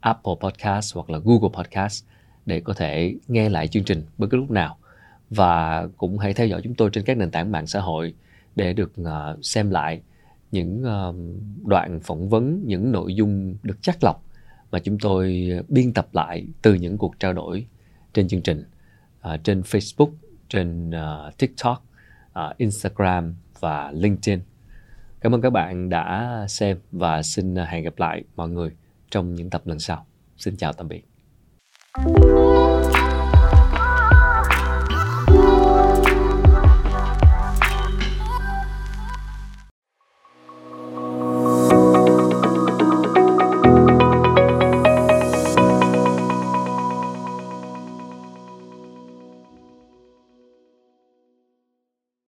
[SPEAKER 1] Apple Podcast hoặc là Google Podcast để có thể nghe lại chương trình bất cứ lúc nào và cũng hãy theo dõi chúng tôi trên các nền tảng mạng xã hội để được uh, xem lại những uh, đoạn phỏng vấn những nội dung được chắc lọc mà chúng tôi biên tập lại từ những cuộc trao đổi trên chương trình uh, trên Facebook, trên uh, TikTok, uh, Instagram và LinkedIn. Cảm ơn các bạn đã xem và xin à, hẹn gặp lại mọi người trong những tập lần sau. Xin chào, tạm biệt.